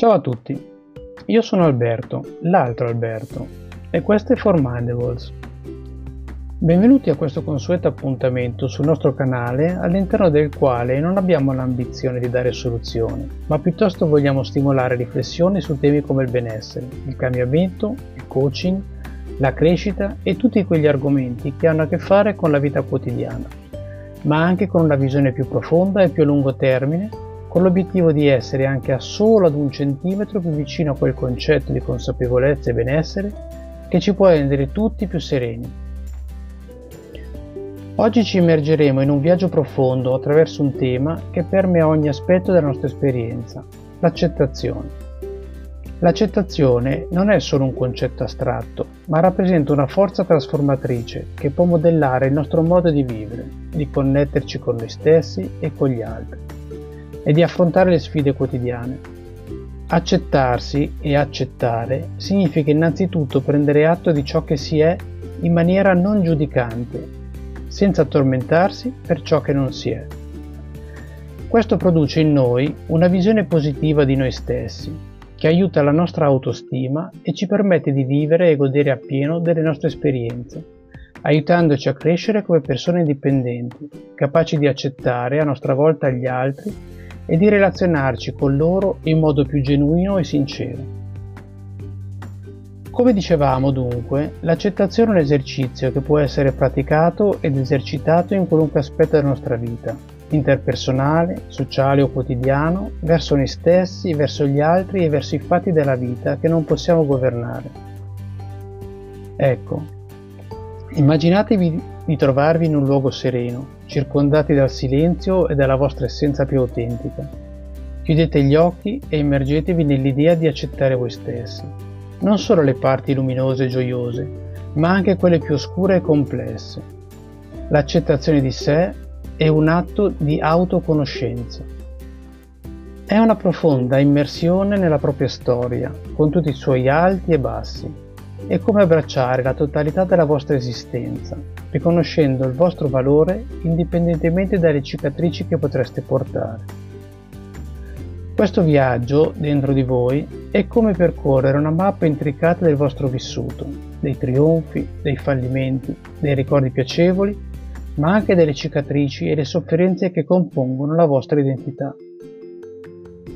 Ciao a tutti, io sono Alberto, l'altro Alberto, e questo è Formindables. Benvenuti a questo consueto appuntamento sul nostro canale all'interno del quale non abbiamo l'ambizione di dare soluzioni, ma piuttosto vogliamo stimolare riflessioni su temi come il benessere, il cambiamento, il coaching, la crescita e tutti quegli argomenti che hanno a che fare con la vita quotidiana, ma anche con una visione più profonda e più a lungo termine con l'obiettivo di essere anche a solo ad un centimetro più vicino a quel concetto di consapevolezza e benessere che ci può rendere tutti più sereni. Oggi ci immergeremo in un viaggio profondo attraverso un tema che permea ogni aspetto della nostra esperienza, l'accettazione. L'accettazione non è solo un concetto astratto, ma rappresenta una forza trasformatrice che può modellare il nostro modo di vivere, di connetterci con noi stessi e con gli altri e di affrontare le sfide quotidiane. Accettarsi e accettare significa innanzitutto prendere atto di ciò che si è in maniera non giudicante, senza tormentarsi per ciò che non si è. Questo produce in noi una visione positiva di noi stessi, che aiuta la nostra autostima e ci permette di vivere e godere appieno delle nostre esperienze, aiutandoci a crescere come persone indipendenti, capaci di accettare a nostra volta gli altri e di relazionarci con loro in modo più genuino e sincero. Come dicevamo dunque, l'accettazione è un esercizio che può essere praticato ed esercitato in qualunque aspetto della nostra vita, interpersonale, sociale o quotidiano, verso noi stessi, verso gli altri e verso i fatti della vita che non possiamo governare. Ecco, immaginatevi di trovarvi in un luogo sereno, circondati dal silenzio e dalla vostra essenza più autentica. Chiudete gli occhi e immergetevi nell'idea di accettare voi stessi, non solo le parti luminose e gioiose, ma anche quelle più oscure e complesse. L'accettazione di sé è un atto di autoconoscenza. È una profonda immersione nella propria storia, con tutti i suoi alti e bassi, è come abbracciare la totalità della vostra esistenza, riconoscendo il vostro valore indipendentemente dalle cicatrici che potreste portare. Questo viaggio dentro di voi è come percorrere una mappa intricata del vostro vissuto, dei trionfi, dei fallimenti, dei ricordi piacevoli, ma anche delle cicatrici e le sofferenze che compongono la vostra identità.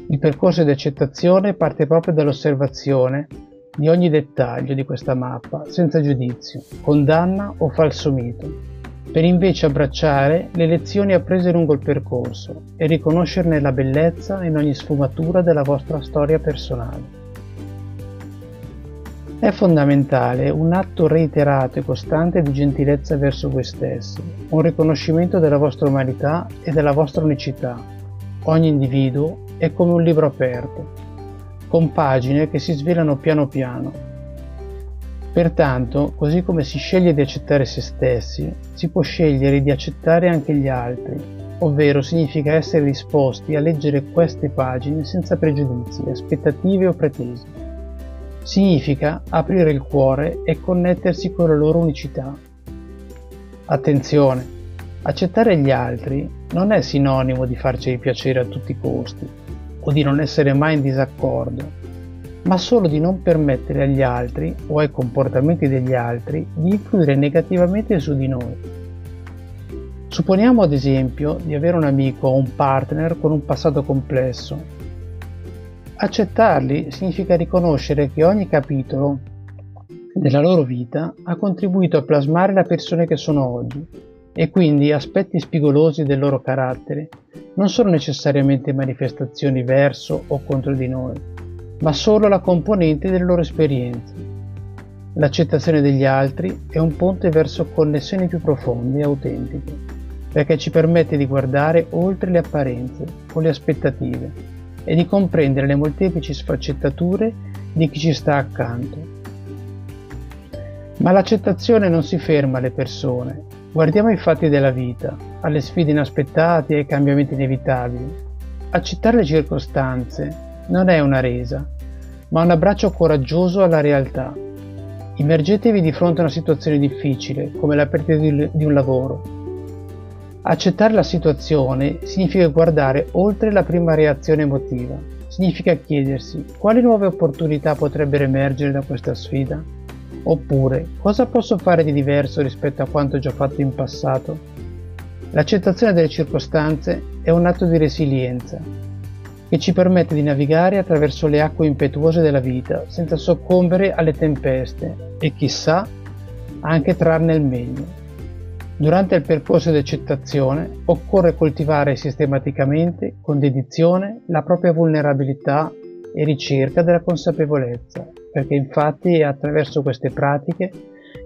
Il percorso di accettazione parte proprio dall'osservazione di ogni dettaglio di questa mappa senza giudizio, condanna o falso mito, per invece abbracciare le lezioni apprese lungo il percorso e riconoscerne la bellezza in ogni sfumatura della vostra storia personale. È fondamentale un atto reiterato e costante di gentilezza verso voi stessi, un riconoscimento della vostra umanità e della vostra unicità. Ogni individuo è come un libro aperto, con pagine che si svelano piano piano. Pertanto, così come si sceglie di accettare se stessi, si può scegliere di accettare anche gli altri, ovvero significa essere disposti a leggere queste pagine senza pregiudizi, aspettative o pretese. Significa aprire il cuore e connettersi con la loro unicità. Attenzione, accettare gli altri non è sinonimo di farci piacere a tutti i costi o di non essere mai in disaccordo, ma solo di non permettere agli altri o ai comportamenti degli altri di influire negativamente su di noi. Supponiamo ad esempio di avere un amico o un partner con un passato complesso. Accettarli significa riconoscere che ogni capitolo della loro vita ha contribuito a plasmare la persona che sono oggi e quindi aspetti spigolosi del loro carattere non sono necessariamente manifestazioni verso o contro di noi, ma solo la componente delle loro esperienze. L'accettazione degli altri è un ponte verso connessioni più profonde e autentiche, perché ci permette di guardare oltre le apparenze o le aspettative e di comprendere le molteplici sfaccettature di chi ci sta accanto. Ma l'accettazione non si ferma alle persone, Guardiamo i fatti della vita, alle sfide inaspettate e ai cambiamenti inevitabili. Accettare le circostanze non è una resa, ma un abbraccio coraggioso alla realtà. Immergetevi di fronte a una situazione difficile, come la perdita di un lavoro. Accettare la situazione significa guardare oltre la prima reazione emotiva, significa chiedersi quali nuove opportunità potrebbero emergere da questa sfida? Oppure cosa posso fare di diverso rispetto a quanto già fatto in passato? L'accettazione delle circostanze è un atto di resilienza che ci permette di navigare attraverso le acque impetuose della vita senza soccombere alle tempeste e chissà anche trarne il meglio. Durante il percorso di accettazione occorre coltivare sistematicamente, con dedizione, la propria vulnerabilità e ricerca della consapevolezza, perché infatti è attraverso queste pratiche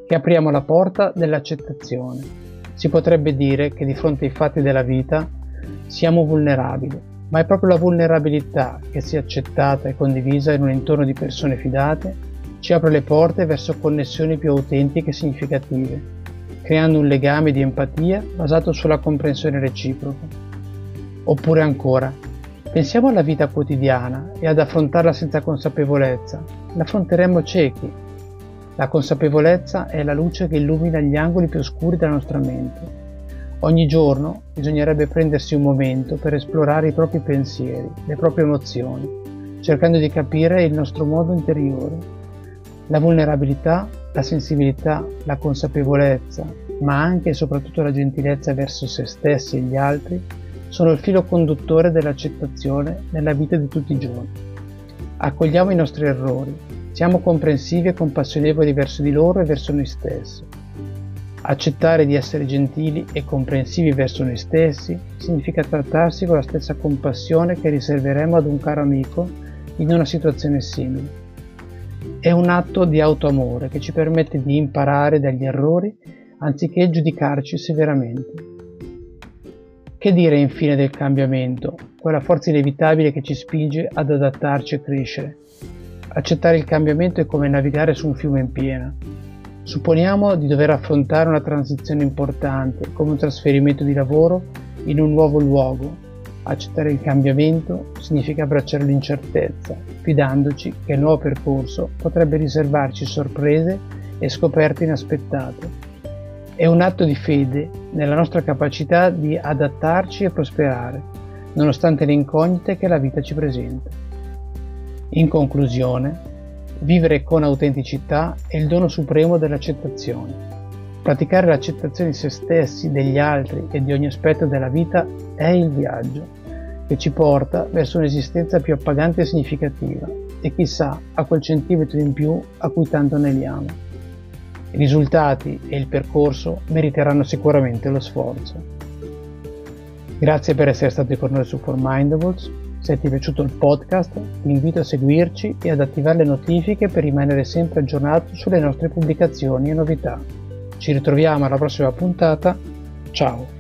che apriamo la porta dell'accettazione. Si potrebbe dire che di fronte ai fatti della vita siamo vulnerabili, ma è proprio la vulnerabilità che sia accettata e condivisa in un entorno di persone fidate ci apre le porte verso connessioni più autentiche e significative creando un legame di empatia basato sulla comprensione reciproca. Oppure ancora, pensiamo alla vita quotidiana e ad affrontarla senza consapevolezza. L'affronteremmo ciechi. La consapevolezza è la luce che illumina gli angoli più oscuri della nostra mente. Ogni giorno bisognerebbe prendersi un momento per esplorare i propri pensieri, le proprie emozioni, cercando di capire il nostro modo interiore. La vulnerabilità la sensibilità, la consapevolezza, ma anche e soprattutto la gentilezza verso se stessi e gli altri sono il filo conduttore dell'accettazione nella vita di tutti i giorni. Accogliamo i nostri errori, siamo comprensivi e compassionevoli verso di loro e verso noi stessi. Accettare di essere gentili e comprensivi verso noi stessi significa trattarsi con la stessa compassione che riserveremo ad un caro amico in una situazione simile. È un atto di autoamore che ci permette di imparare dagli errori anziché giudicarci severamente. Che dire infine del cambiamento, quella forza inevitabile che ci spinge ad adattarci e crescere? Accettare il cambiamento è come navigare su un fiume in piena. Supponiamo di dover affrontare una transizione importante, come un trasferimento di lavoro in un nuovo luogo, Accettare il cambiamento significa abbracciare l'incertezza, fidandoci che il nuovo percorso potrebbe riservarci sorprese e scoperte inaspettate. È un atto di fede nella nostra capacità di adattarci e prosperare, nonostante le incognite che la vita ci presenta. In conclusione, vivere con autenticità è il dono supremo dell'accettazione. Praticare l'accettazione di se stessi, degli altri e di ogni aspetto della vita è il viaggio che ci porta verso un'esistenza più appagante e significativa e chissà a quel centimetro in più a cui tanto aneliamo. I risultati e il percorso meriteranno sicuramente lo sforzo. Grazie per essere stati con noi su Formindables. Se ti è piaciuto il podcast, ti invito a seguirci e ad attivare le notifiche per rimanere sempre aggiornato sulle nostre pubblicazioni e novità. Ci ritroviamo alla prossima puntata. Ciao!